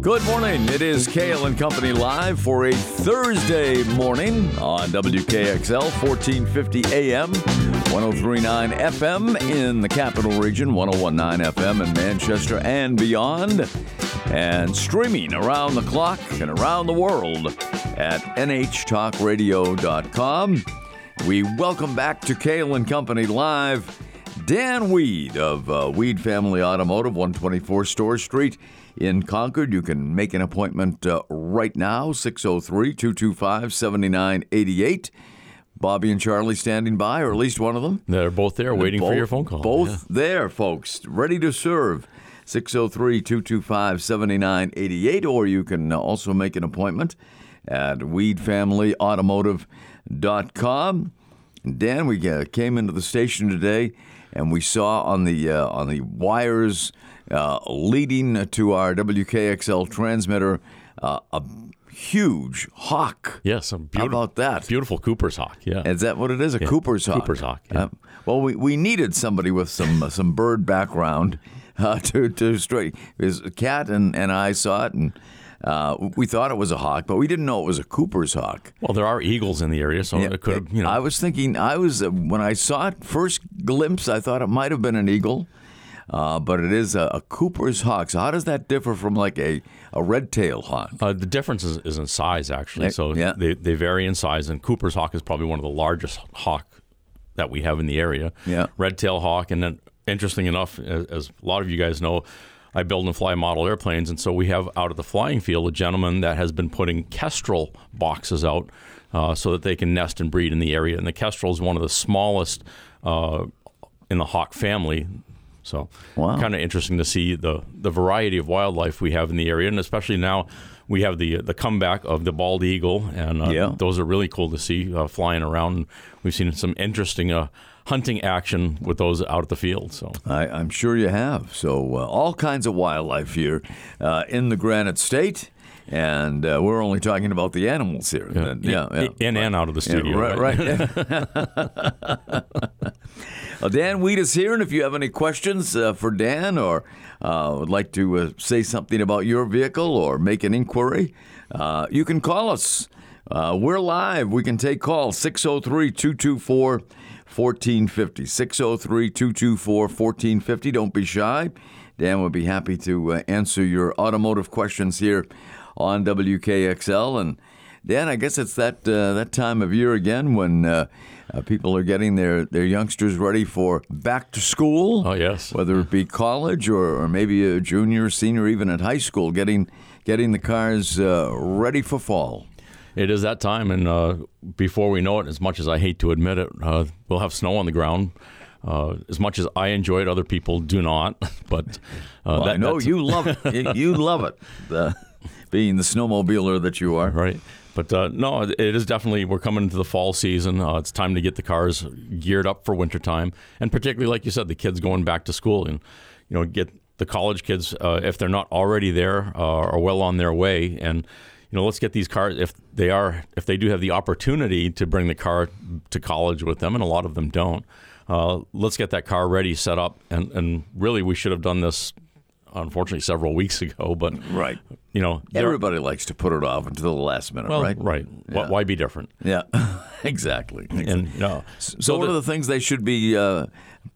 Good morning. It is Kale and Company live for a Thursday morning on WKXL 1450 AM, 1039 FM in the capital region, 1019 FM in Manchester and beyond, and streaming around the clock and around the world at nhtalkradio.com. We welcome back to Kale and Company live. Dan Weed of uh, Weed Family Automotive, 124 Storrs Street in Concord. You can make an appointment uh, right now, 603 225 7988. Bobby and Charlie standing by, or at least one of them. They're both there waiting both, for your phone call. Both Yeah. there, folks, ready to serve. 603 225 7988, or you can also make an appointment at weedfamilyautomotive.com. Dan, we uh, came into the station today and we saw on the uh, on the wires uh, leading to our WKXL transmitter uh, a huge hawk. Yes, a How beautiful, about that? beautiful Cooper's hawk. Yeah. Is that what it is? A Cooper's hawk. Cooper's hawk, yeah. Uh, well, we, we needed somebody with some uh, some bird background uh, to to straight. His cat and, and I saw it, and uh, we thought it was a hawk, but we didn't know it was a Cooper's hawk. well, there are eagles in the area, so it could have, you know. I was thinking, I was uh, when I saw it first glimpse, I thought it might have been an eagle. Uh, but it is a, a Cooper's hawk. So how does that differ from like a, a red tail hawk? uh, the difference is, is in size, actually. So yeah. they, they vary in size, and Cooper's hawk is probably one of the largest hawk that we have in the area. Yeah. Red tail hawk, and then interesting enough, as, as a lot of you guys know, I build and fly model airplanes, and so we have out at the flying field a gentleman that has been putting kestrel boxes out uh, so that they can nest and breed in the area. And the kestrel is one of the smallest uh, in the hawk family. So Wow. kind of interesting to see the the variety of wildlife we have in the area, and especially now we have the the comeback of the bald eagle, and uh, Yeah. those are really cool to see uh, flying around. We've seen some interesting uh, hunting action with those out at the field. So I, I'm sure you have. So uh, all kinds of wildlife here uh, in the Granite State, and uh, we're only talking about the animals here. Uh, yeah, yeah. in and out of the studio. Yeah, right, right. well, Dan Weed is here, and if you have any questions uh, for Dan or uh, would like to uh, say something about your vehicle or make an inquiry, uh, you can call us. Uh, we're live. We can take calls 603 224 1450. 603 224 1450. Don't be shy. Dan would be happy to uh, answer your automotive questions here on WKXL. And Dan, I guess it's that uh, that time of year again when uh, uh, people are getting their, their youngsters ready for back to school. Oh, yes. whether it be college or, or maybe a junior, senior, even at high school, getting getting the cars uh, ready for fall. It is that time, and uh, before we know it, as much as I hate to admit it, uh, we'll have snow on the ground. Uh, as much as I enjoy it, other people do not. But uh, Well, that, I know you love it. You- love it, the, being the snowmobiler that you are. right? But uh, no, it is definitely we're coming into the fall season. Uh, it's time to get the cars geared up for wintertime, and particularly, like you said, the kids going back to school, and you know, get the college kids uh, if they're not already there uh, are well on their way, and you know, let's get these cars if they are if they do have the opportunity to bring the car to college with them, and a lot of them don't. Uh, let's get that car ready, set up, and and really, we should have done this. Unfortunately, several weeks ago, but Right. you know, Everybody likes to put it off until the last minute, well, right? right. Why, why be different? Yeah, exactly. And you know, so, what are the things they should be uh,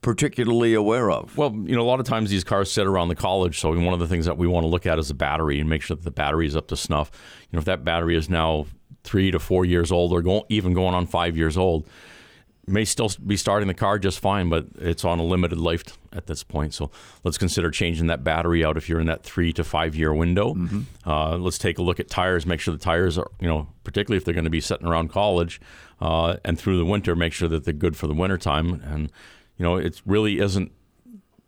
particularly aware of? well, you know, a lot of times these cars sit around the college. So one of the things that we want to look at is the battery and make sure that the battery is up to snuff. You know, if that battery is now three to four years old, or go, even going on five years old, may still be starting the car just fine, but it's on a limited life at this point. So let's consider changing that battery out if you're in that three to five year window. Uh, let's take a look at tires, make sure the tires are, you know, particularly if they're going to be sitting around college uh, and through the winter, make sure that they're good for the wintertime. And, you know, it really isn't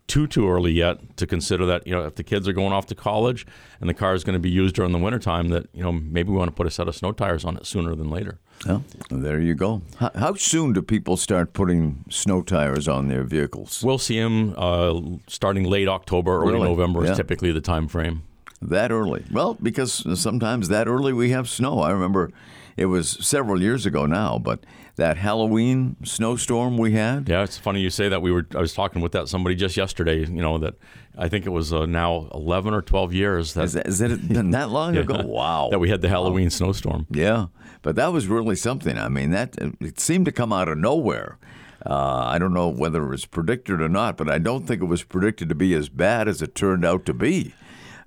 too too early yet to consider that you know if the kids are going off to college and the car is going to be used during the wintertime that you know maybe we want to put a set of snow tires on it sooner than later Well, there you go. How, how soon do people start putting snow tires on their vehicles? we'll see them uh, starting late october early Really? november Yeah. is typically the time frame That early? Well, because sometimes that early we have snow. I remember it was several years ago now, but that Halloween snowstorm we had. Yeah, it's funny you say that. We were I was talking with that somebody just yesterday. You know that I think it was uh, now eleven or twelve years that Is, that, is it been that long ago? Wow. that we had the Halloween snowstorm. Yeah, but that was really something. I mean, that it seemed to come out of nowhere. Uh, I don't know whether it was predicted or not, but I don't think it was predicted to be as bad as it turned out to be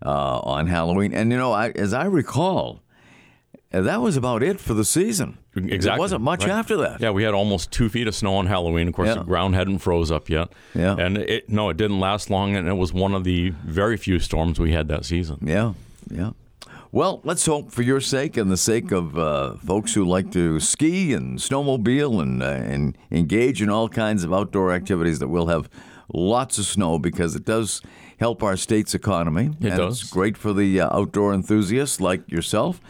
uh, on Halloween. And you know, I, as I recall, that was about it for the season. Exactly. There wasn't much Right. after that. Yeah, we had almost two feet of snow on Halloween. Of course, Yeah. the ground hadn't froze up yet. Yeah. and it no, it didn't last long, and it was one of the very few storms we had that season. Yeah, yeah. Well, let's hope for your sake and the sake of uh, folks who like to ski and snowmobile and uh, and engage in all kinds of outdoor activities that we'll have lots of snow because it does help our state's economy. It and does. It's great for the uh, outdoor enthusiasts like yourself.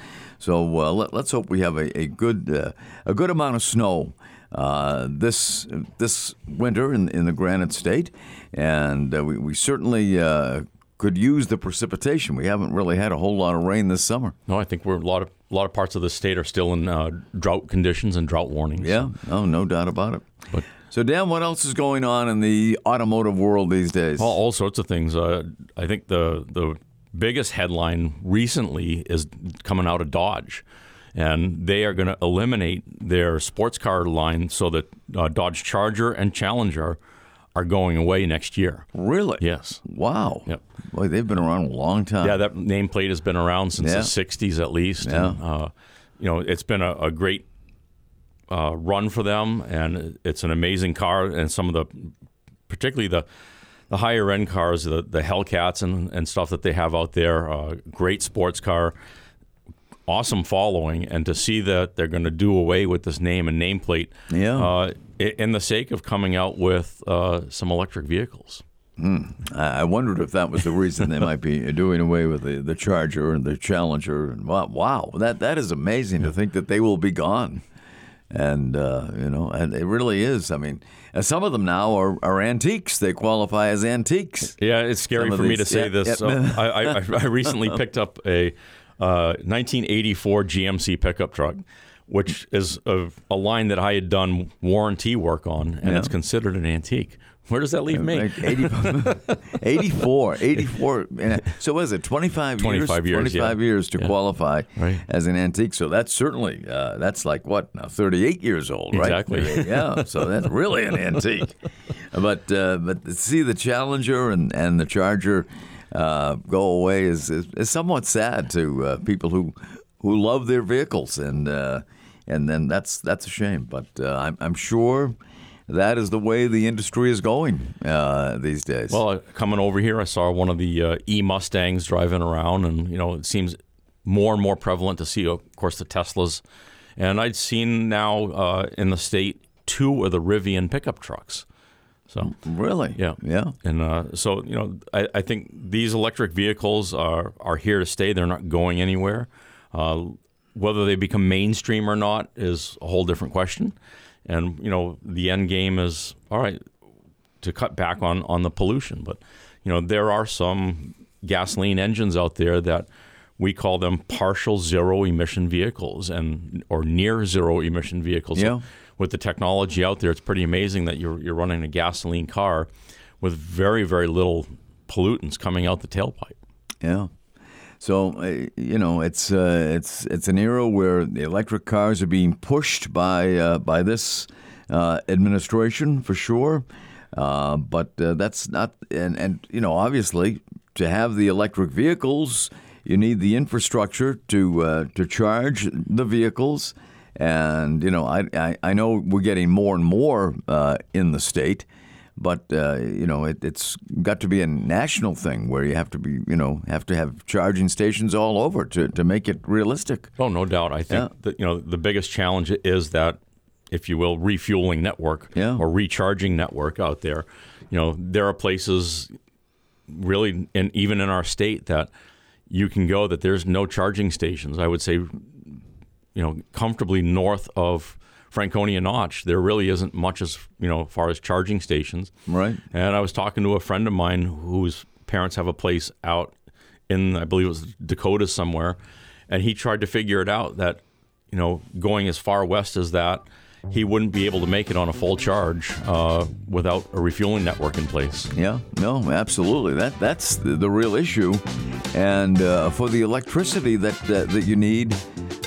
So uh, let, let's hope we have a, a good uh, a good amount of snow uh, this this winter in, in the Granite State, and uh, we, we certainly uh, could use the precipitation. We haven't really had a whole lot of rain this summer. No, I think we're a lot of a lot of parts of the state are still in uh, drought conditions and drought warnings. Yeah, oh, no doubt about it. But- so, Dan, what else is going on in the automotive world these days? all, all sorts of things. Uh, I think the the biggest headline recently is coming out of Dodge, and they are going to eliminate their sports car line so that uh, Dodge Charger and Challenger are going away next year. Really? Yes. Wow. Yep. Boy, they've been around a long time. Yeah, that nameplate has been around since Yeah. the '60s at least. Yeah. And, uh, you know, it's been a, a great uh, run for them, and it's an amazing car. And some of the, particularly the, the higher end cars, the the Hellcats and, and stuff that they have out there, uh, great sports car, awesome following, and to see that they're going to do away with this name and nameplate, Yeah. uh, in the sake of coming out with uh, some electric vehicles. I I wondered if that was the reason they might be doing away with the, the Charger and the Challenger. And wow, wow, that that is amazing to think that they will be gone. And uh, you know, and it really is. I mean, some of them now are, are antiques. They qualify as antiques. Yeah, it's scary for me to say yeah, this. yeah. So I, I, I recently picked up a uh, 1984 GMC pickup truck, which is a, a line that I had done warranty work on, and Yeah. it's considered an antique. Where does that leave me? Like 80, 84, 84. and So was it 25 years? 25 years, 25 yeah. years to Yeah. qualify Right. as an antique. So that's certainly uh, that's like what now 38 years old, right? Exactly. yeah. So that's really an antique. But uh, but see the Challenger and and the Charger uh, go away is, is is somewhat sad to uh, people who who love their vehicles and uh, and then that's that's a shame. But uh, I'm I'm sure. That is the way the industry is going uh, these days. Well, uh, coming over here, I saw one of the uh, E Mustangs driving around, and you know, it seems more and more prevalent to see, of course, the Teslas. And I'd seen now uh, in the state two of the Rivian pickup trucks. So really? Yeah. Yeah. And uh, so, you know, I, I think these electric vehicles are, are here to stay. They're not going anywhere. Uh, whether they become mainstream or not is a whole different question. And, you know, the end game is all right to cut back on, on the pollution. But, you know, there are some gasoline engines out there that we call them partial zero emission vehicles and or near zero emission vehicles. Yeah. With the technology out there, it's pretty amazing that you're, you're running a gasoline car with very, very little pollutants coming out the tailpipe. Yeah. So uh, you know, it's uh, it's it's an era where the electric cars are being pushed by uh, by this uh, administration for sure. Uh, but uh, that's not, and and you know, obviously, to have the electric vehicles, you need the infrastructure to to charge the vehicles. And you know, I, I I know we're getting more and more in the state but uh, you know it, it's got to be a national thing where you have to be you know have to have charging stations all over to, to make it realistic Oh, no doubt. I think Yeah. that you know the biggest challenge is that, if you will, refueling network Yeah. or recharging network out there. You know, there are places, really, and even in our state that you can go that there's no charging stations. I would say, you know, comfortably north of Franconia Notch, there really isn't much as you know, as far as charging stations. right And I was talking to a friend of mine whose parents have a place out in I believe it was Dakota somewhere, and he tried to figure it out that you know going as far west as that he wouldn't be able to make it on a full charge uh, without a refueling network in place. Yeah, no, absolutely. That that's the, the real issue, and uh, for the electricity that that, that you need.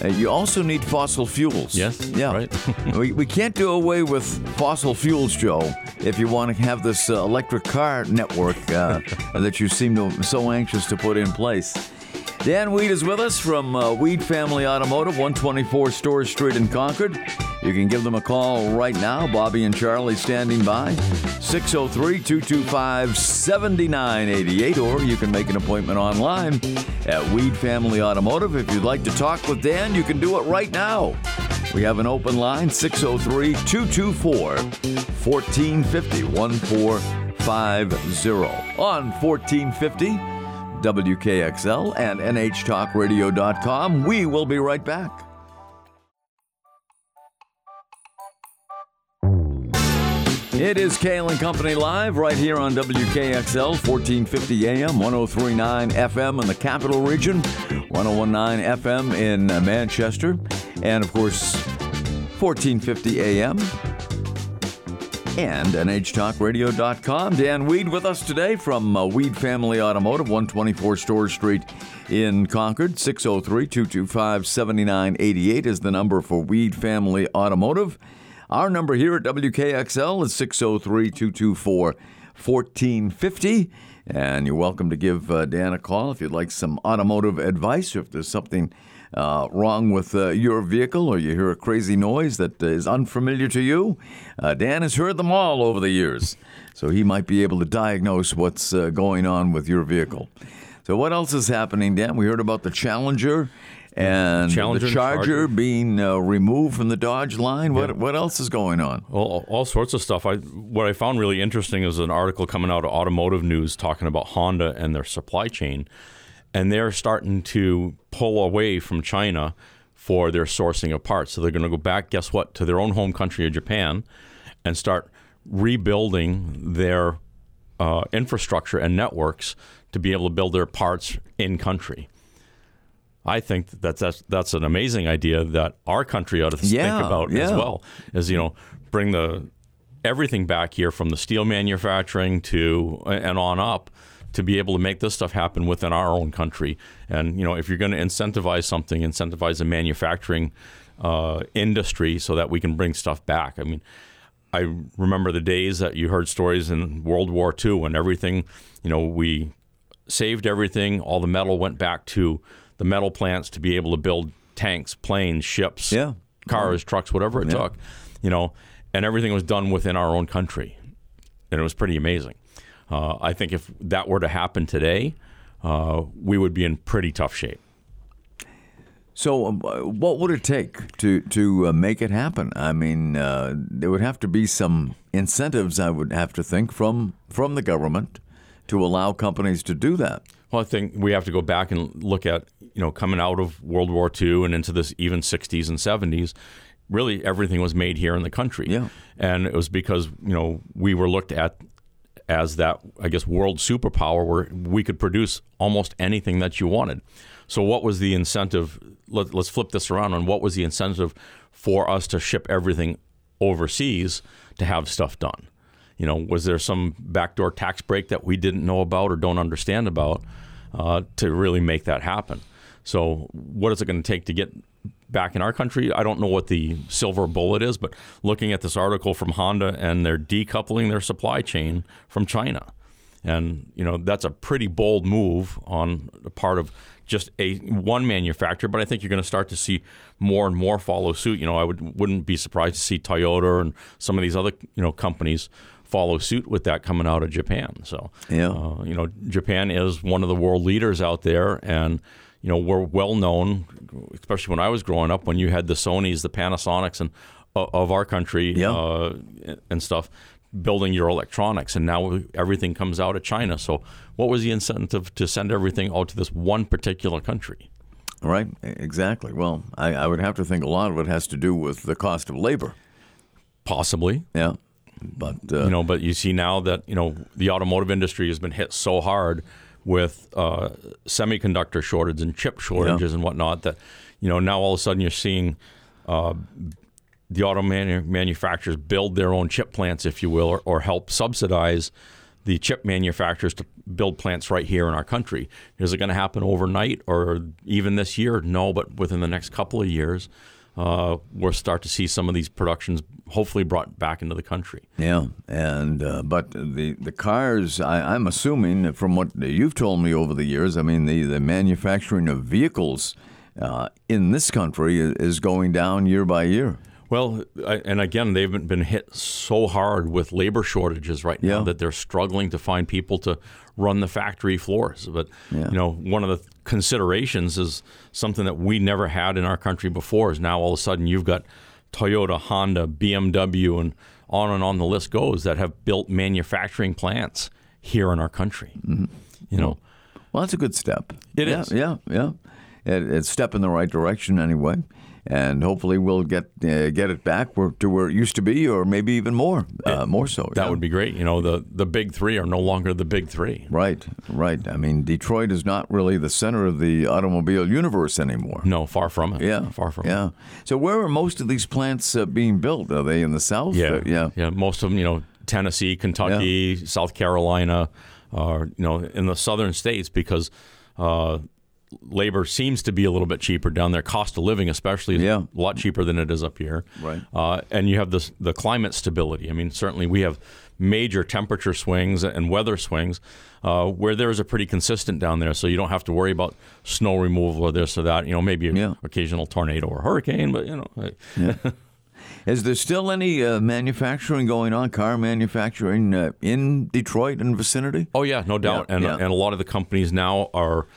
Uh, you also need fossil fuels. Yes. Yeah. Right. we, we can't do away with fossil fuels, Joe, if you want to have this uh, electric car network uh, that you seem to so anxious to put in place. Dan Weed is with us from uh, Weed Family Automotive, 124 Storrs Street in Concord. You can give them a call right now. Bobby and Charlie standing by. 603 225 7988. Or you can make an appointment online at Weed Family Automotive. If you'd like to talk with Dan, you can do it right now. We have an open line 603 224 1450 1450 on 1450 WKXL and NHTalkRadio.com. We will be right back. It is Kale and Company Live right here on WKXL 1450 AM, 1039 FM in the capital region, 1019 FM in Manchester, and of course 1450 AM and NHTalkRadio.com. Dan Weed with us today from uh, Weed Family Automotive, 124 Storrs Street in Concord. 603 225 7988 is the number for Weed Family Automotive. Our number here at WKXL is 603 224 1450. And you're welcome to give uh, Dan a call if you'd like some automotive advice, or if there's something uh, wrong with uh, your vehicle or you hear a crazy noise that is unfamiliar to you. Uh, Dan has heard them all over the years, so he might be able to diagnose what's uh, going on with your vehicle. So, what else is happening, Dan? We heard about the Challenger and Challenger the Charger, Charger. being uh, removed from the Dodge line. What what else is going on? All, all sorts of stuff. I what I found really interesting is an article coming out of Automotive News talking about Honda and their supply chain, and they're starting to pull away from China for their sourcing of parts. So they're going to go back. Guess what? To their own home country of Japan, and start rebuilding their uh, infrastructure and networks to be able to build their parts in country. I think that that's that's an amazing idea that our country ought to Yeah, think about as well. Is you know bring the everything back here from the steel manufacturing to and on up to be able to make this stuff happen within our own country. And you know if you're going to incentivize something, incentivize the manufacturing uh, industry so that we can bring stuff back. I mean. I remember the days that you heard stories in World War II when everything, you know, we saved everything. All the metal went back to the metal plants to be able to build tanks, planes, ships, Yeah. cars, trucks, whatever it took, you know, and everything was done within our own country. And it was pretty amazing. Uh, I think if that were to happen today, uh, we would be in pretty tough shape. So, um, what would it take to to uh, make it happen? I mean, uh, there would have to be some incentives. I would have to think from from the government to allow companies to do that. Well, I think we have to go back and look at, you know, coming out of World War II and into this even 60s and 70s, really everything was made here in the country. Yeah. And it was because, you know, we were looked at as that, I guess, world superpower where we could produce almost anything that you wanted. So, what was the incentive? Let, let's flip this around on what was the incentive for us to ship everything overseas to have stuff done? You know, was there some backdoor tax break that we didn't know about or don't understand about uh, to really make that happen? So, what is it going to take to get back in our country? I don't know what the silver bullet is, but looking at this article from Honda and they're decoupling their supply chain from China. And, you know, that's a pretty bold move on the part of just a one manufacturer, but I think you're going to start to see more and more follow suit. You know, I would wouldn't be surprised to see Toyota and some of these other, you know, companies follow suit with that coming out of Japan. So, Yeah. uh, you know, Japan is one of the world leaders out there, and you know we're well known, especially when I was growing up, when you had the Sonys, the Panasonics, and uh, of our country Yeah. uh, and stuff, building your electronics, and now everything comes out of China. So, what was the incentive to send everything out to this one particular country? Right? Exactly. Well, I, I would have to think a lot of it has to do with the cost of labor. Possibly, Yeah. But uh, you know, but you see now that you know the automotive industry has been hit so hard with uh, semiconductor shortages and chip shortages and whatnot. That you know now all of a sudden you're seeing uh, the auto manu- manufacturers build their own chip plants, if you will, or, or help subsidize the chip manufacturers to build plants right here in our country. Is it going to happen overnight or even this year? No, but within the next couple of years, uh, we'll start to see some of these productions hopefully brought back into the country. Yeah, and uh, but the the cars, I, I'm assuming from what you've told me over the years, I mean the the manufacturing of vehicles uh, in this country is going down year by year. Well, I, and again, they've been hit so hard with labor shortages right now Yeah. that they're struggling to find people to run the factory floors. But Yeah. you know, one of the considerations is something that we never had in our country before. Is now all of a sudden you've got Toyota, Honda, BMW, and on and on the list goes that have built manufacturing plants here in our country. Mm-hmm. You know, Well, that's a good step. It yeah, is. Yeah, yeah. It, it's a step in the right direction anyway, and hopefully we'll get uh, get it back to where it used to be, or maybe even more, uh, more so. that yeah. would be great. You know, the the big three are no longer the big three. right, right. I mean, Detroit is not really the center of the automobile universe anymore. No, far from it. Yeah, far from it. Yeah. So where are most of these plants uh, being built? Are they in the south? Yeah, Uh, yeah. yeah. Most of them, you know, Tennessee, Kentucky, South Carolina, uh, you know, in the southern states because uh, labor seems to be a little bit cheaper down there. Cost of living, especially, is Yeah. a lot cheaper than it is up here. Right. Uh, and you have this the climate stability. I mean, certainly we have major temperature swings and weather swings uh, where there is a pretty consistent down there, so you don't have to worry about snow removal or this or that. You know, maybe an Yeah. occasional tornado or hurricane, but you know. I- Is there still any uh, manufacturing going on, car manufacturing uh, in Detroit and vicinity? Oh yeah, no doubt. Yeah, and yeah. and a lot of the companies now are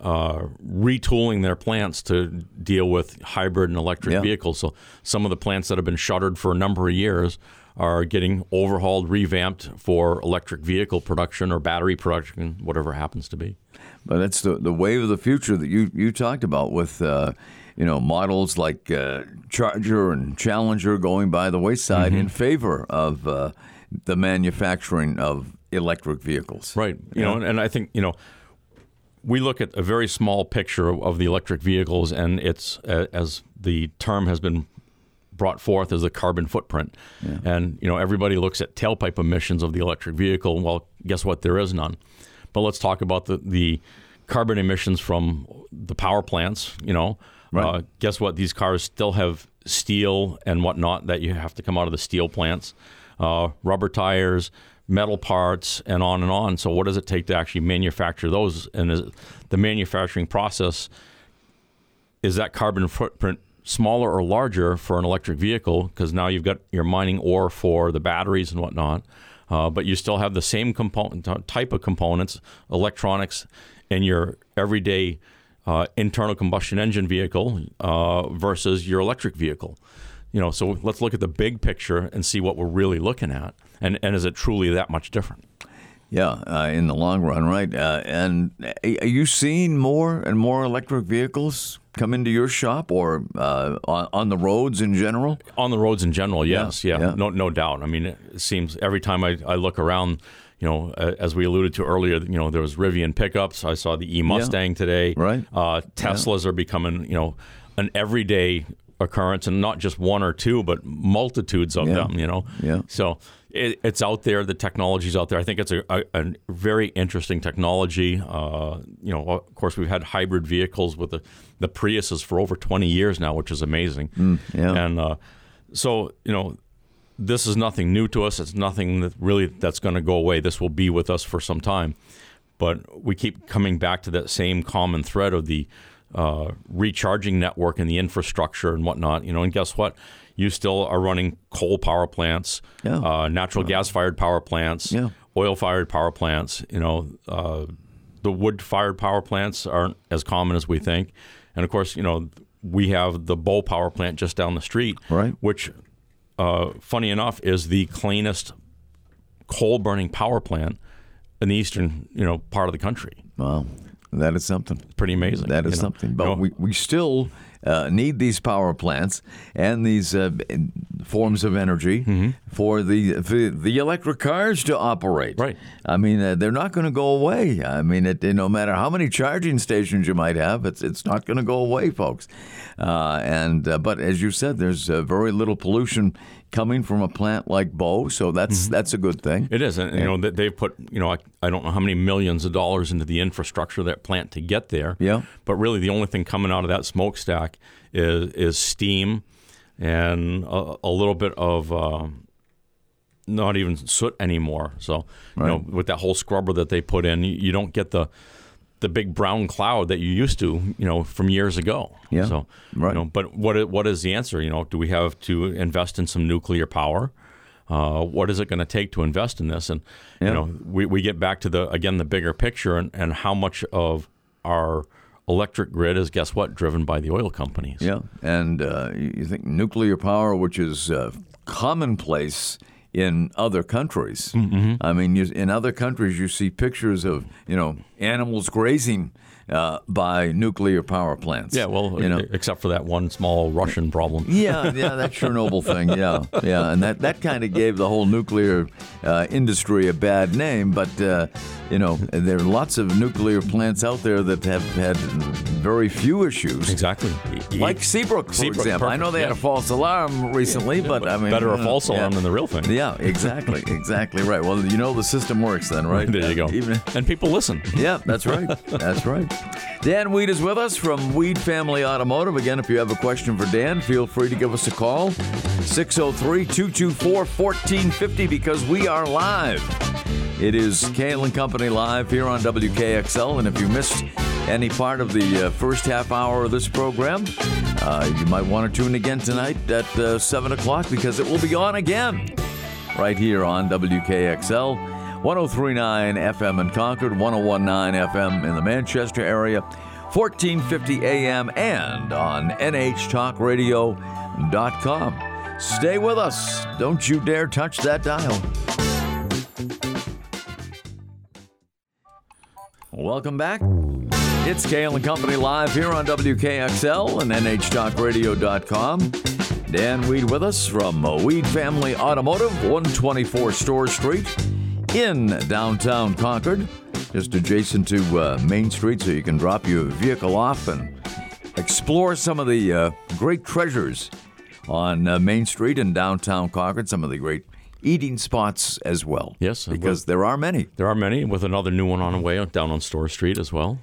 uh, retooling their plants to deal with hybrid and electric Yeah. vehicles. So some of the plants that have been shuttered for a number of years are getting overhauled, revamped for electric vehicle production or battery production, whatever it happens to be. But that's the the wave of the future that you you talked about with uh, you know models like uh, Charger and Challenger going by the wayside Mm-hmm. in favor of uh, the manufacturing of electric vehicles. Right. You know, and, and I think you know we look at a very small picture of, of the electric vehicles, and it's uh, as the term has been brought forth as the carbon footprint. And you know, everybody looks at tailpipe emissions of the electric vehicle. Well, guess what? There is none. But let's talk about the the carbon emissions from the power plants. You know, Right. uh, guess what? These cars still have steel and whatnot that you have to come out of the steel plants, uh, rubber tires, metal parts, and on and on. So, what does it take to actually manufacture those? And is the manufacturing process is that carbon footprint smaller or larger for an electric vehicle? Because now you've got your mining ore for the batteries and whatnot, uh, but you still have the same component type of components, electronics, in your everyday uh, internal combustion engine vehicle uh, versus your electric vehicle. You know, so let's look at the big picture and see what we're really looking at, and and is it truly that much different? Yeah, uh, in the long run, right? Uh, and are you seeing more and more electric vehicles come into your shop or uh, on, on the roads in general? On the roads in general, yes, yeah, yeah. no, no doubt. I mean, it seems every time I, I look around, you know, as we alluded to earlier, you know, there was Rivian pickups. I saw the E Mustang today. Right. Uh, Teslas are becoming, you know, an everyday occurrence, and not just one or two, but multitudes of Yeah. them. You know. Yeah. So it, it's out there. The technology's out there. I think it's a, a, a very interesting technology. Uh, you know, of course, we've had hybrid vehicles with the the Priuses for over 20 years now, which is amazing. Mm, yeah. And uh, so, you know, this is nothing new to us. It's nothing that really that's going to go away. This will be with us for some time. But we keep coming back to that same common thread of the uh, recharging network and the infrastructure and whatnot. You know, and guess what? You still are running coal power plants, Yeah. uh, natural gas fired power plants, Yeah. oil fired power plants. You know, uh, the wood fired power plants aren't as common as we think. And of course, you know, we have the Bow power plant just down the street, Right. which, uh, funny enough, is the cleanest coal burning power plant in the eastern, you know, part of the country. Wow. that is something. Pretty amazing. That is you know. something. But You know, we, we still uh, need these power plants and these uh, forms of energy Mm-hmm. for the, the the electric cars to operate. Right. I mean, uh, they're not going to go away. I mean, it, no matter how many charging stations you might have, it's it's not going to go away, folks. Uh, and uh, but as you said, there's uh, very little pollution coming from a plant like Bow, so that's Mm-hmm. that's a good thing. It is, and you know that they've put you know I, I don't know how many millions of dollars into the infrastructure of that plant to get there. Yeah. But really, the only thing coming out of that smokestack is is steam, and a, a little bit of uh, not even soot anymore. So you know with that whole scrubber that they put in, you, you don't get the the big brown cloud that you used to, you know, from years ago. Yeah, So, right. you know, but what what is the answer? You know, do we have to invest in some nuclear power? Uh, what is it going to take to invest in this? And Yeah. you know, we, we get back to the again the bigger picture and, and how much of our electric grid is guess what driven by the oil companies. Yeah, and uh, you think nuclear power, which is uh, commonplace in other countries. Mm-hmm. I mean, you, in other countries, you see pictures of you know animals grazing uh, by nuclear power plants. Yeah, well, you know. except for that one small Russian problem. Yeah, yeah, that Chernobyl thing. Yeah, yeah, and that, that kind of gave the whole nuclear uh, industry a bad name. But uh, you know, there are lots of nuclear plants out there that have had very few issues. Exactly. Like Seabrook, for Seabrook, example. I know they had a false alarm recently, but I mean, better a false yeah. alarm than the real thing. Yeah, exactly, exactly right. Well, you know the system works then, right? There you go. Even, and people listen. yeah, that's right. That's right. Dan Weed is with us from Weed Family Automotive. Again, if you have a question for Dan, feel free to give us a call. 603 224 1450 because we are live. It is Kale and Company live here on WKXL. And if you missed any part of the uh, first half hour of this program, uh, you might want to tune again tonight at uh, 7 o'clock because it will be on again right here on WKXL. 1039 FM in Concord, 1019 FM in the Manchester area, 1450 AM, and on NHTalkRadio.com. Stay with us. Don't you dare touch that dial. Welcome back. It's Kale and Company live here on WKXL and NHTalkRadio.com. Dan Weed with us from Weed Family Automotive, 124 Storrs Street in downtown Concord, just adjacent to uh, Main Street, so you can drop your vehicle off and explore some of the uh, great treasures on uh, Main Street in downtown Concord, some of the great eating spots as well. Yes, because there are many. There are many, with another new one on the way down on Storrs Street as well.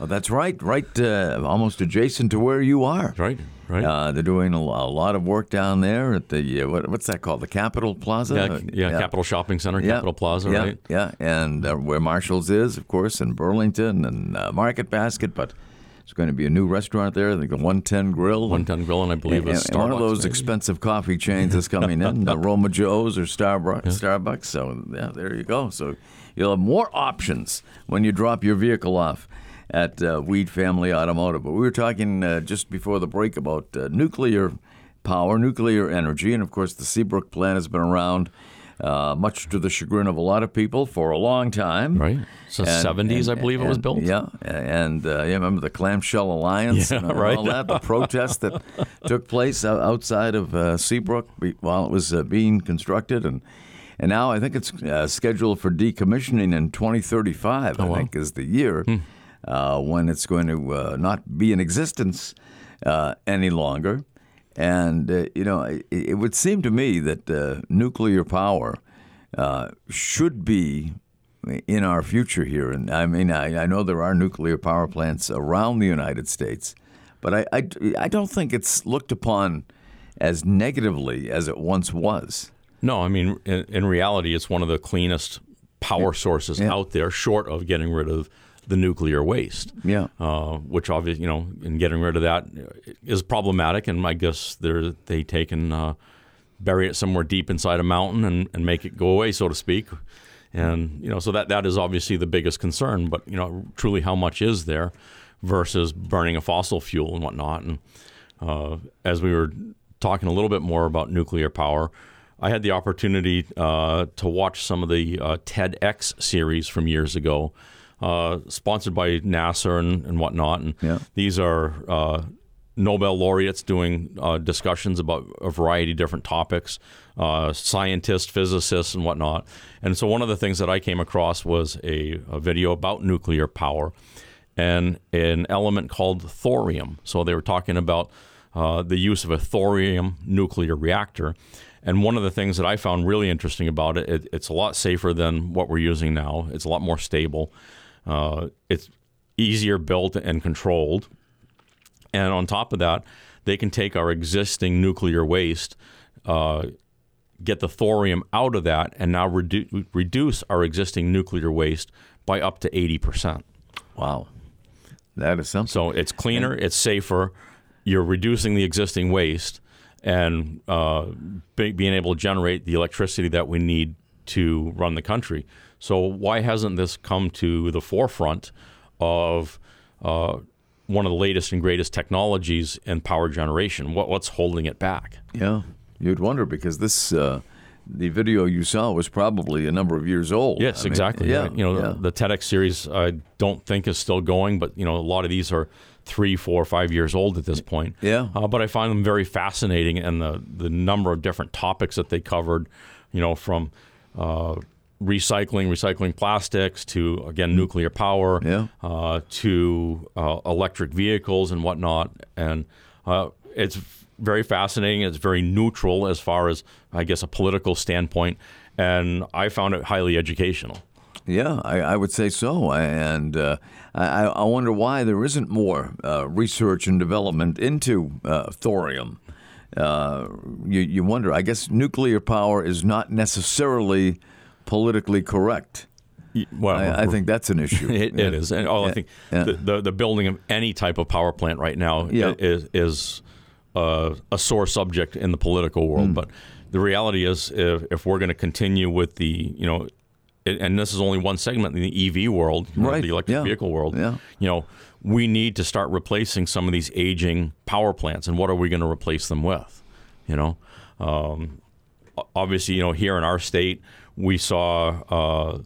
Oh, that's right, right, uh, almost adjacent to where you are. Right, right. Uh, they're doing a, a lot of work down there at the uh, what, what's that called? The Capitol Plaza. yeah, Uh, yeah, Capital Shopping Center, Yeah, Capital Plaza, yeah, right? Yeah, and uh, where Marshalls is, of course, in Burlington and uh, Market Basket, but there's going to be a new restaurant there, the 110 Grill. One Ton Grill, and I believe and, it's and one of those maybe. expensive coffee chains is coming in, the Roma Joe's or Starbucks. Starbucks. So yeah, there you go. So you'll have more options when you drop your vehicle off at uh, Weed Family Automotive. But we were talking uh, just before the break about uh, nuclear power, nuclear energy, and of course the Seabrook plant has been around. Uh, much to the chagrin of a lot of people for a long time. Right. So And- 70s, I and- believe it was built. Yeah, and uh, yeah, remember the Clamshell Alliance Yeah, and all right. that, the protest that took place outside of uh, Seabrook while it was uh, being constructed, and and now I think it's uh, scheduled for decommissioning in 2035. I wow. think is the year uh, when it's going to uh, not be in existence uh, any longer. And uh, you know, it, it would seem to me that uh, nuclear power uh, should be in our future here. And I mean, I, I know there are nuclear power plants around the United States, but I, I, I don't think it's looked upon as negatively as it once was. No, I mean, in, in reality, it's one of the cleanest power sources Yeah. out there, short of getting rid of the nuclear waste. Yeah. Uh, which obviously, you know, in getting rid of that is problematic, and I guess they're they take and uh, bury it somewhere deep inside a mountain and, and make it go away, so to speak. And you know, so that that is obviously the biggest concern. But you know, truly, how much is there versus burning a fossil fuel and whatnot? And uh, as we were talking a little bit more about nuclear power, I had the opportunity uh, to watch some of the uh, TEDx series from years ago uh, sponsored by NASA and, and whatnot. And Yeah. these are uh, Nobel laureates doing uh, discussions about a variety of different topics, uh, scientists, physicists, and whatnot. And so, one of the things that I came across was a, a video about nuclear power and an element called thorium. So, they were talking about uh, the use of a thorium nuclear reactor. And one of the things that I found really interesting about it, it it's a lot safer than what we're using now. It's a lot more stable. Uh, it's easier built and controlled. And on top of that, they can take our existing nuclear waste, uh, get the thorium out of that, and now redu- reduce our existing nuclear waste by up to 80%. Wow. That is something. So it's cleaner, it's safer. You're reducing the existing waste and uh, be, being able to generate the electricity that we need to run the country. So why hasn't this come to the forefront of uh, one of the latest and greatest technologies in power generation? What, what's holding it back? Yeah, you'd wonder because this uh, the video you saw was probably a number of years old. Yes, I mean, exactly. yeah, right. You know, yeah. the TEDx series I don't think is still going, but you know, a lot of these are three, four, five years old at this point. Yeah. Uh, but I find them very fascinating, and the the number of different topics that they covered. You know, from uh, recycling, recycling plastics to again nuclear power, Yeah. uh, to uh, electric vehicles and whatnot, and uh, it's very fascinating. It's very neutral as far as I guess a political standpoint, and I found it highly educational. Yeah, I, I would say so. And uh, I, I wonder why there isn't more uh, research and development into uh, thorium. Uh, you, you wonder, I guess nuclear power is not necessarily politically correct. Well, I, I think that's an issue. It, it is, and oh, I think yeah. the, the the building of any type of power plant right now Yeah. is is uh, a sore subject in the political world. Hmm. But the reality is, if, if we're going to continue with the you know, it, and this is only one segment in the EV world, Right, the electric yeah, vehicle world. yeah. You know, we need to start replacing some of these aging power plants, and what are we going to replace them with? You know. Um, obviously, you know, here in our state, we saw uh,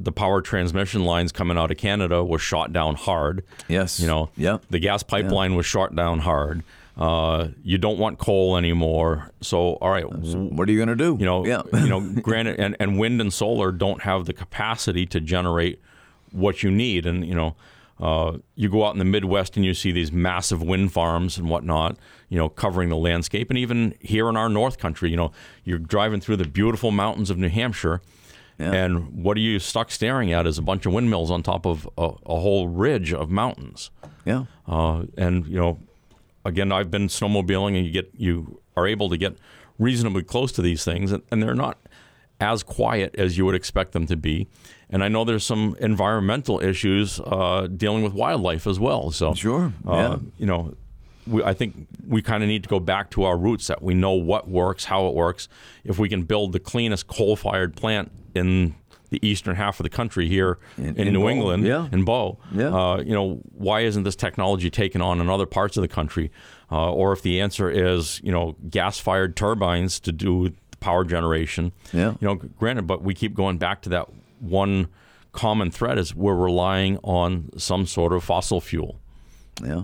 the power transmission lines coming out of Canada was shot down hard. Yes. You know, Yeah. the gas pipeline was shot down hard. Uh, you don't want coal anymore. So, all right, What are you going to do? you know, yeah. you know, granted, and, and wind and solar don't have the capacity to generate what you need. And you know, uh, you go out in the Midwest and you see these massive wind farms and whatnot, you know, covering the landscape. And even here in our North Country, you know, you're driving through the beautiful mountains of New Hampshire. Yeah. And what are you stuck staring at is a bunch of windmills on top of a, a whole ridge of mountains. yeah. Uh, and you know, again, I've been snowmobiling, and you get you are able to get reasonably close to these things, and, and they're not as quiet as you would expect them to be. And I know there's some environmental issues uh, dealing with wildlife as well. So Sure, uh, yeah. you know. We, I think we kind of need to go back to our roots that we know what works, how it works. If we can build the cleanest coal-fired plant in the eastern half of the country here In- in, in New Bow, England, yeah. in Bow, Yeah. uh, you know, why isn't this technology taken on in other parts of the country? Uh, or if the answer is, you know, gas-fired turbines to do the power generation, Yeah. you know, granted, but we keep going back to that one common thread is we're relying on some sort of fossil fuel. Yeah,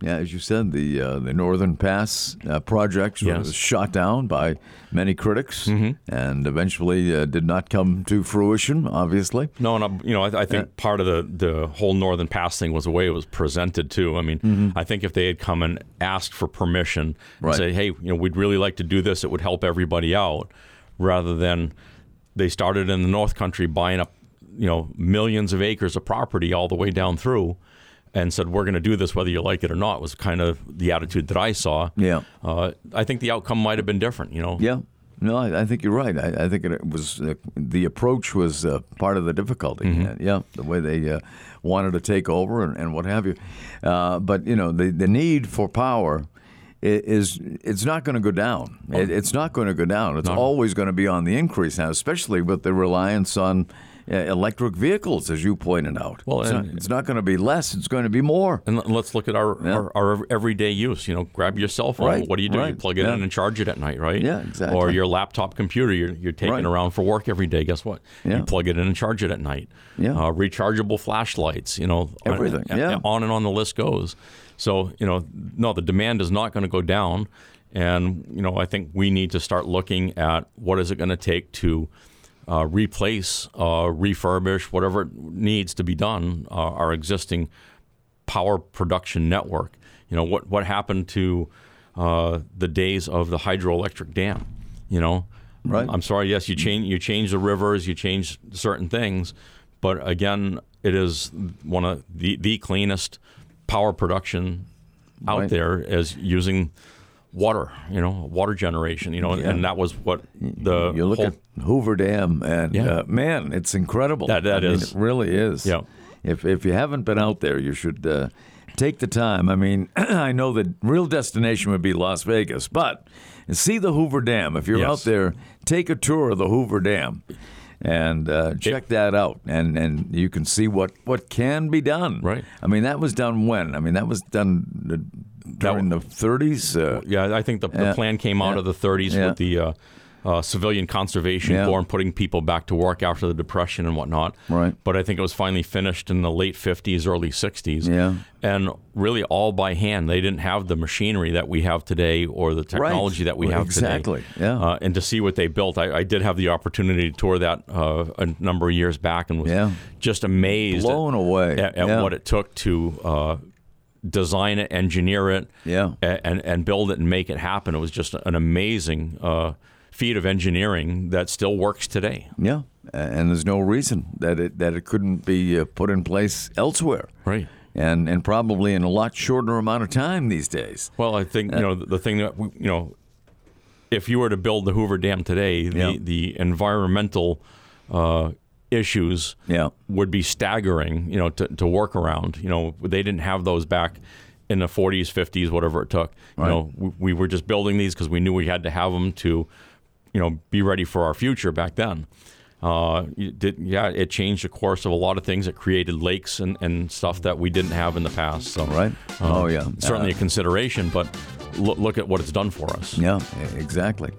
yeah. As you said, the uh, the Northern Pass uh, project Yes. was shot down by many critics, Mm-hmm. and eventually uh, did not come to fruition. Obviously, No, and I, you know, I, I think part of the the whole Northern Pass thing was the way it was presented too. I mean, I think if they had come and asked for permission and Mm-hmm. Say, "Hey, you know, we'd really like to do this. It would help everybody out," rather than they started in the North Country buying up, you know, millions of acres of property all the way down through, and said, "We're going to do this whether you like it or not." Was kind of the attitude that I saw. Yeah. Uh, I think the outcome might have been different. You know. yeah. No, I, I think you're right. I, I think it was uh, the approach was uh, part of the difficulty. Mm-hmm. Yeah, the way they uh, wanted to take over and, and what have you. Uh, but you know, the the need for power is it's not going to go down. Oh. It, it's not going to go down. It's always going to be on the increase now, especially with the reliance on Uh, electric vehicles, as you pointed out. Well, it's, not, not going to be less; it's going to be more. And let- let's look at our, our, our everyday use. You know, grab your cell phone. Right, What do you do? You plug it yeah. in and charge it at night, right? Yeah, exactly. Or your laptop computer you're, you're taking Right. around for work every day. Guess what? Yeah. You plug it in and charge it at night. Yeah. Uh, rechargeable flashlights. You know, on- Everything, uh, yeah. On and on the list goes. So you know, no, the demand is not going to go down. And you know, I think we need to start looking at what is it going to take to uh, replace, uh, refurbish, whatever needs to be done, uh, our existing power production network. You know what what happened to uh, the days of the hydroelectric dam? You know, Right. I'm sorry. Yes, you change you change the rivers, you change certain things, but again, it is one of the the cleanest power production out Right. there as using water. You know, water generation. You know, Yeah. and that was what the You look whole, at Hoover Dam, and Yeah. uh, man, it's incredible. That- that I mean, it really is. Yeah. If if you haven't been out there, you should uh, take the time. I mean, I know the real destination would be Las Vegas, but see the Hoover Dam. If you're Yes. out there, take a tour of the Hoover Dam. And uh, check that out, and, and you can see what, what can be done. Right. I mean, that was done when? I mean, that was done during the 30s. Uh, Yeah, I think the, Yeah. the plan came out Yeah. of the 30s Yeah. with the uh, uh, Civilian Conservation Yeah. Corps and putting people back to work after the Depression and whatnot. Right. But I think it was finally finished in the late 50s, early 60s. Yeah. And really all by hand. They didn't have the machinery that we have today or the technology that we have exactly. today. Exactly. Yeah. Uh, and to see what they built, I, I did have the opportunity to tour that uh, a number of years back and was Yeah. just amazed at- Blown away. at, at Yeah. what it took to uh, design it, engineer it, Yeah. and and build it and make it happen. It was just an amazing uh, feat of engineering that still works today. Yeah, and there's no reason that it that it couldn't be uh, put in place elsewhere, Right. and and probably in a lot shorter amount of time these days. Well, I think you know the, the thing that we, you know, if you were to build the Hoover Dam today, the Yeah. the environmental uh, issues Yeah. would be staggering. You know, to, to work around. You know, they didn't have those back in the 40s, 50s, whatever it took. You Right. know, we, we were just building these because we knew we had to have them to, you know, be ready for our future back then. Uh, it did, yeah, it changed the course of a lot of things. It created lakes and, and stuff that we didn't have in the past. So, Right? uh, Oh, yeah. certainly a consideration. But look, look at what it's done for us. Yeah, exactly.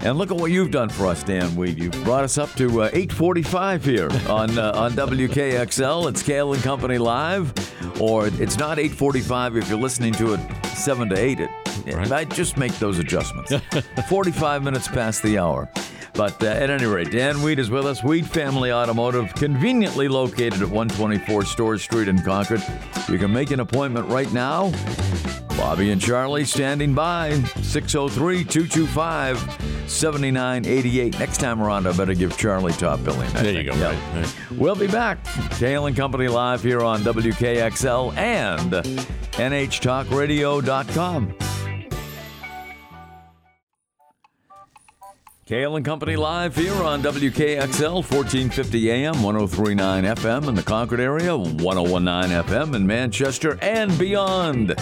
And look at what you've done for us, Dan Weed. You brought us up to uh, 8:45 here on uh, on WKXL. It's Kale and Company live, or it's not 8:45 if you're listening to it seven to eight. It, Right. I just make those adjustments. 45 minutes past the hour. But uh, at any rate, Dan Weed is with us. Weed Family Automotive, conveniently located at 124 Storrs Street in Concord. You can make an appointment right now. Bobby and Charlie standing by. 603 225 7988. Next time around, I better give Charlie top billing. I There you go. Yeah. Right, right. We'll be back. Kale and Company live here on WKXL and NHTalkRadio.com. Kale and Company live here on WKXL 1450 AM, 1039 FM in the Concord area, 1019 FM in Manchester and beyond.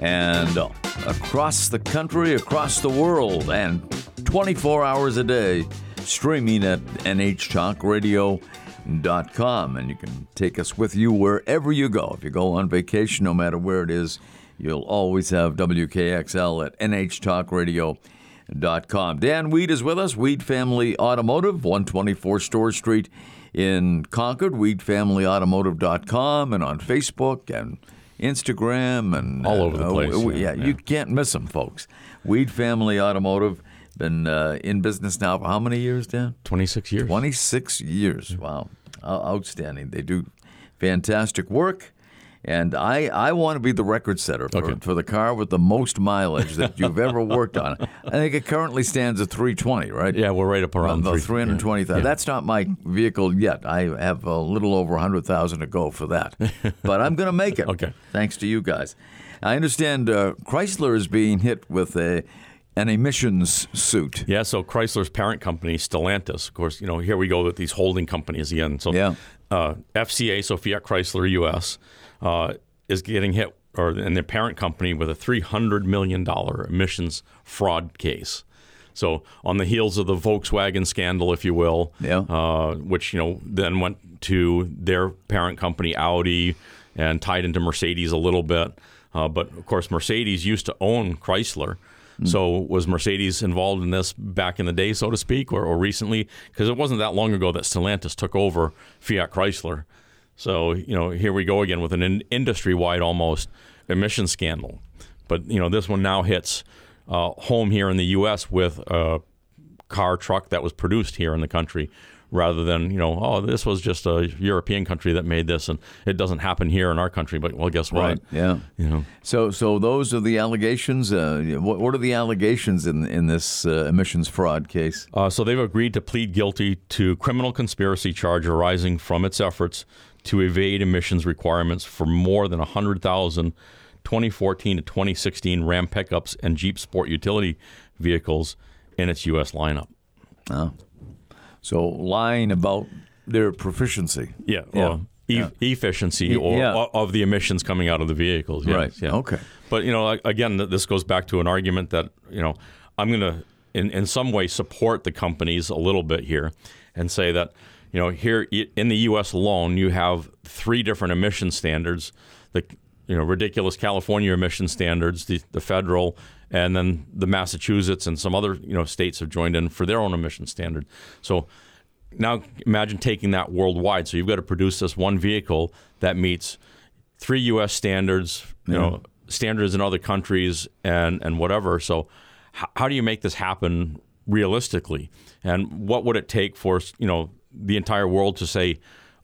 And across the country, across the world, and 24 hours a day, streaming at NHTalkRadio.com. And you can take us with you wherever you go. If you go on vacation, no matter where it is, you'll always have WKXL at NHTalkRadio.com. Dan Weed is with us, Weed Family Automotive, 124 Storrs Street in Concord, weedfamilyautomotive.com, and on Facebook and Instagram and All over the uh, place, we- yeah, yeah, you can't miss them, folks. Weed Family Automotive been uh, in business now for how many years, Dan? 26 years. 26 years. Wow. Outstanding. They do fantastic work. And I, I want to be the record setter for, Okay. for the car with the most mileage that you've ever worked on. I think it currently stands at 320, right? Yeah, we're right up around About 320,000. yeah. That's not my vehicle yet. I have a little over 100,000 to go for that. but I'm going to make it. Okay. Thanks to you guys. I understand uh, Chrysler is being hit with a an emissions suit. Yeah, so Chrysler's parent company, Stellantis, of course, you know, here we go with these holding companies again. So Yeah. uh, FCA, so Fiat Chrysler US, uh, is getting hit, or and their parent company with a $300 million emissions fraud case. So on the heels of the Volkswagen scandal, if you will, Yeah. uh, which you know then went to their parent company Audi and tied into Mercedes a little bit. Uh, but of course, Mercedes used to own Chrysler. So was Mercedes involved in this back in the day, so to speak, or, or recently? Because it wasn't that long ago that Stellantis took over Fiat Chrysler. So you know, here we go again with an in- industry-wide almost emission scandal. But you know, this one now hits uh, home here in the U.S. with a car truck that was produced here in the country, rather than you know, oh, this was just a European country that made this, and it doesn't happen here in our country. But well, guess what? Right. Yeah. You know, So, so those are the allegations. Uh, what, what are the allegations in in this uh, emissions fraud case? Uh, so they've agreed to plead guilty to criminal conspiracy charge arising from its efforts to evade emissions requirements for more than 100,000 2014 to 2016 Ram pickups and Jeep Sport utility vehicles in its U.S. lineup. So, lying about their proficiency. Yeah, Yeah. or e- efficiency or yeah. of the emissions coming out of the vehicles. yes, Right. Yeah. Okay. But you know, again, this goes back to an argument that you know I'm going to, in in some way, support the companies a little bit here, and say that you know here in the U.S. alone, you have three different emission standards: the you know ridiculous California emission standards, the the federal, and then the Massachusetts and some other you know states have joined in for their own emission standard. So now imagine taking that worldwide. So you've got to produce this one vehicle that meets three U.S. standards, you know, standards in other countries, and and whatever. So h- how do you make this happen realistically? And what would it take for you know the entire world to say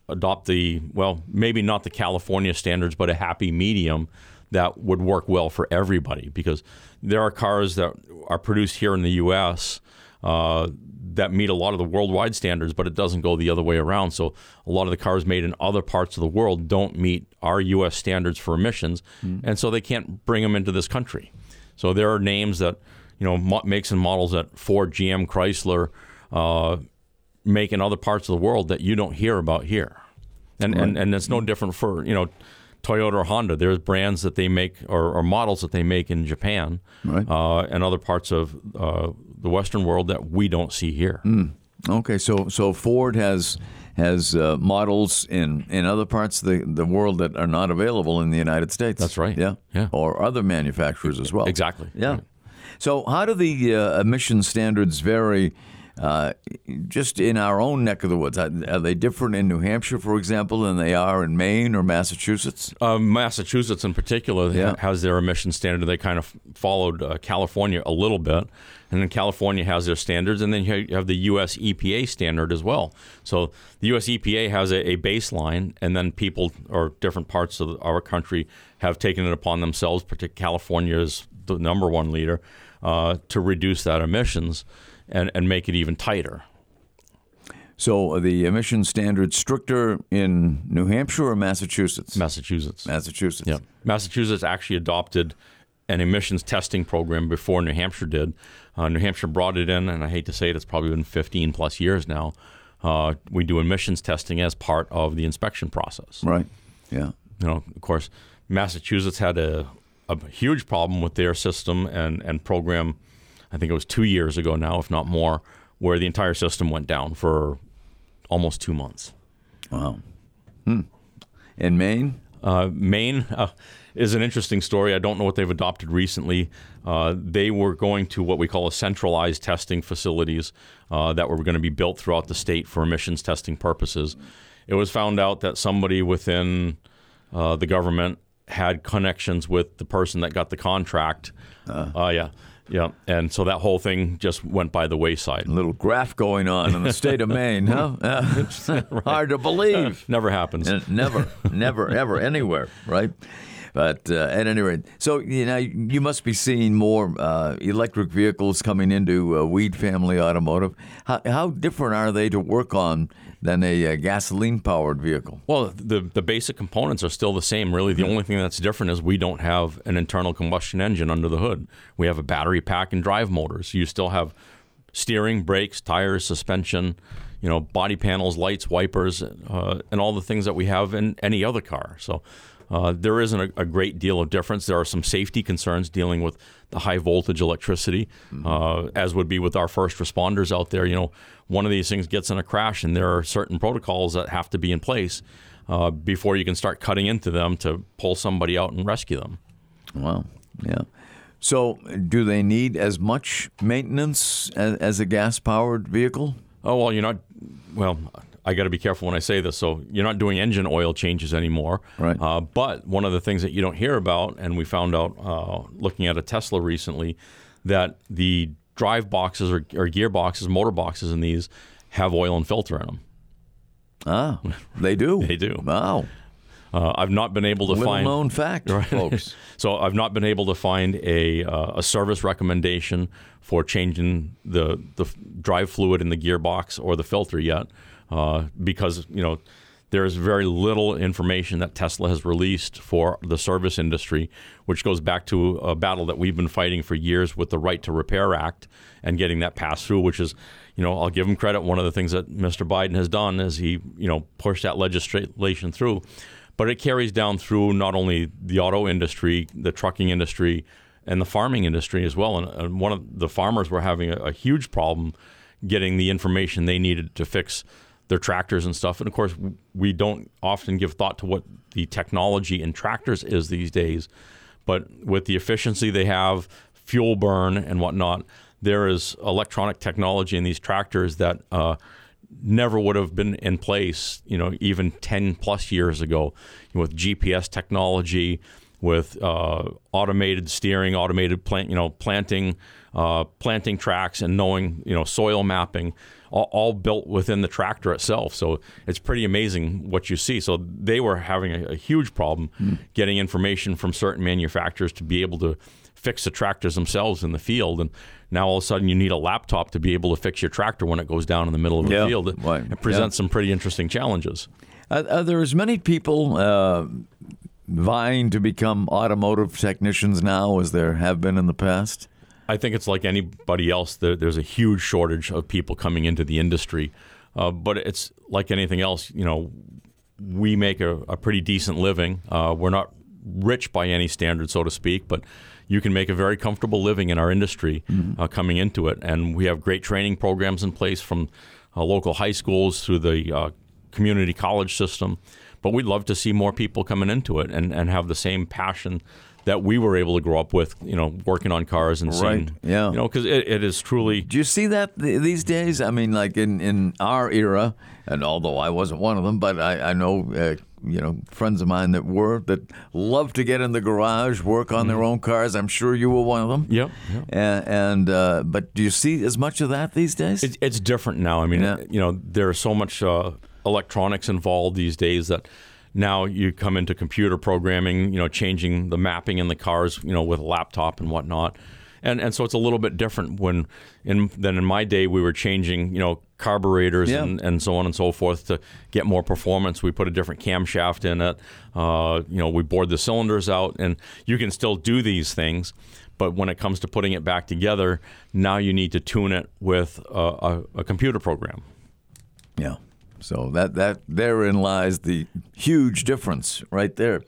adopt the well, maybe not the California standards, but a happy medium that would work well for everybody? Because there are cars that are produced here in the U.S. Uh, that meet a lot of the worldwide standards, but it doesn't go the other way around. So a lot of the cars made in other parts of the world don't meet our U.S. standards for emissions, and so they can't bring them into this country. So there are names that you know makes and models that Ford, GM, Chrysler uh, make in other parts of the world that you don't hear about here, and and and it's no different for you know. Toyota or Honda, there's brands that they make or, or models that they make in Japan Right. uh, and other parts of uh, the Western world that we don't see here. Okay. So, so Ford has has uh, models in, in other parts of the, the world that are not available in the United States. That's right. Yeah. Yeah. Or other manufacturers as well. Exactly. Yeah. Right. So, how do the uh, emission standards vary uh, just in our own neck of the woods? Are, are they different in New Hampshire, for example, than they are in Maine or Massachusetts? Uh, Massachusetts, in particular, Yeah. has their emission standard. They kind of followed uh, California a little bit, and then California has their standards, and then you have the U.S. EPA standard as well. So the U.S. EPA has a, a baseline, and then people or different parts of our country have taken it upon themselves. Particularly California is the number one leader uh, to reduce that emissions and, and make it even tighter. So, are the emission standards stricter in New Hampshire or Massachusetts? Massachusetts. Massachusetts. Yeah. Massachusetts actually adopted an emissions testing program before New Hampshire did. Uh, New Hampshire brought it in, and I hate to say it, it's probably been 15 plus years now. Uh, we do emissions testing as part of the inspection process. Right. Yeah. You know, of course, Massachusetts had a, a huge problem with their system and, and program. I think it was two years ago now, if not more, where the entire system went down for almost two months. Wow. Hmm. In Maine? Uh, Maine uh, is an interesting story. I don't know what they've adopted recently. Uh, they were going to what we call a centralized testing facilities uh, that were going to be built throughout the state for emissions testing purposes. It was found out that somebody within uh, the government had connections with the person that got the contract. Uh, yeah, yeah, and so that whole thing just went by the wayside. A little graph going on in the state of Maine, huh? Uh, it's hard to believe. Never happens. And never, never, ever, anywhere, right? But uh, at any rate, so you know, you must be seeing more uh, electric vehicles coming into uh, Weed Family Automotive. How, how different are they to work on than a, uh gasoline-powered vehicle? Well, the the basic components are still the same. Really, the only thing that's different is we don't have an internal combustion engine under the hood. We have a battery pack and drive motors. You still have steering, brakes, tires, suspension, you know, body panels, lights, wipers, uh, and all the things that we have in any other car. So. Uh, there isn't a, a, great deal of difference. There are some safety concerns dealing with the high voltage electricity, mm-hmm. uh, as would be with our first responders out there. You know, one of these things gets in a crash, and there are certain protocols that have to be in place uh, before you can start cutting into them to pull somebody out and rescue them. Wow. Yeah. So, do they need as much maintenance as, as a gas powered vehicle? Oh, well, you're not. Well, I got to be careful when I say this. So you're not doing engine oil changes anymore. Right. Uh, but one of the things that you don't hear about, and we found out uh, looking at a Tesla recently, that the drive boxes or, or gearboxes, motor boxes in these have oil and filter in them. Ah, they do. they do. Wow. Uh, I've not been able to Little find known fact, right? folks. so I've not been able to find a uh, a service recommendation for changing the the drive fluid in the gearbox or the filter yet uh, because you know there is very little information that Tesla has released for the service industry, which goes back to a battle that we've been fighting for years with the Right to Repair Act and getting that passed through, which is, you know, I'll give him credit. One of the things that Mr. Biden has done is he, you know, pushed that legislation through. But it carries down through not only the auto industry, the trucking industry, and the farming industry as well. And, and one of the farmers were having a, a huge problem getting the information they needed to fix their tractors and stuff. And of course, we don't often give thought to what the technology in tractors is these days. But with the efficiency they have, fuel burn and whatnot, there is electronic technology in these tractors that uh, never would have been in place, you know, even 10 plus years ago with GPS technology, with uh, automated steering, automated plant, you know, planting, uh, planting tracks, and knowing, you know, soil mapping all, all, built within the tractor itself. So it's pretty amazing what you see. So they were having a, a huge problem mm. getting information from certain manufacturers to be able to fix the tractors themselves in the field. And now all of a sudden you need a laptop to be able to fix your tractor when it goes down in the middle of the yeah, field. It, right. it presents yeah. some pretty interesting challenges. Uh, are there as many people uh, vying to become automotive technicians now as there have been in the past? I think it's like anybody else. there's a huge shortage of people coming into the industry, uh, but it's like anything else. You know, we make a, a pretty decent living. Uh, we're not rich by any standard, so to speak, but you can make a very comfortable living in our industry mm-hmm. uh, coming into it. And we have great training programs in place from uh, local high schools through the uh, community college system. But we'd love to see more people coming into it and, and have the same passion that we were able to grow up with, you know, working on cars and right. seeing, yeah, you know, because it, it is truly. Do you see that th- these days? I mean, like in, in our era, and although I wasn't one of them, but I, I know, uh, you know, friends of mine that were that love to get in the garage, work on mm-hmm. their own cars. I'm sure you were one of them. Yep. yep. And, and uh, but do you see as much of that these days? It, it's different now. I mean, yeah. you know, there's so much uh, electronics involved these days that now you come into computer programming, you know, changing the mapping in the cars, you know, with a laptop and whatnot. And and so it's a little bit different when in than in my day we were changing, you know, carburetors yeah. and, and so on and so forth to get more performance. We put a different camshaft in it. Uh, you know, we bored the cylinders out, and you can still do these things. But when it comes to putting it back together, now you need to tune it with a, a, a computer program. Yeah. So that that therein lies the huge difference right there.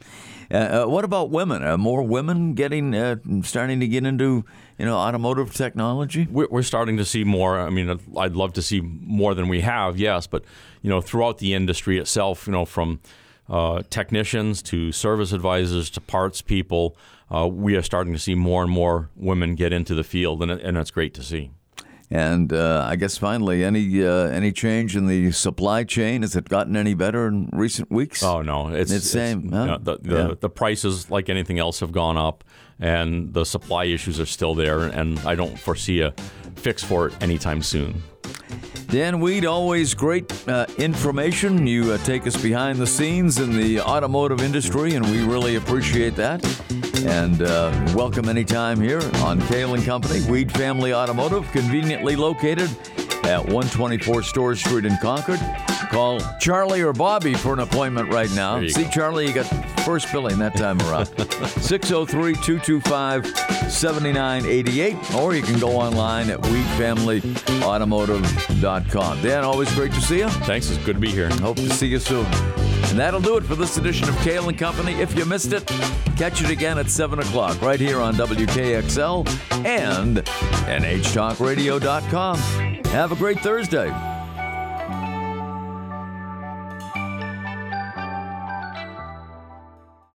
Uh, uh, what about women? Are more women getting uh, starting to get into you know automotive technology? We're, we're, starting to see more. I mean, I'd love to see more than we have, yes, but you know, throughout the industry itself, you know, from uh, technicians to service advisors to parts people, uh, we are starting to see more and more women get into the field, and, and it's great to see. And uh, I guess finally, any uh, any change in the supply chain? Has it gotten any better in recent weeks? Oh no, it's the same. Huh? You know, the the, yeah. the, prices, like anything else, have gone up, and the supply issues are still there. And I don't foresee a fix for it anytime soon. Dan Weed, always great uh, information. You uh, take us behind the scenes in the automotive industry, and we really appreciate that. And uh, welcome anytime here on Kale and Company, Weed Family Automotive, conveniently located at 124 Storrs Street in Concord. Call Charlie or Bobby for an appointment right now. See, go. Charlie, you got first billing that time around. 603 225 7988, or you can go online at weedfamilyautomotive.com. Dan, always great to see you. Thanks. It's good to be here. Hope to see you soon. And that'll do it for this edition of Kale and Company. If you missed it, catch it again at 7 o'clock right here on WKXL and NHTalkRadio.com. Have a great Thursday.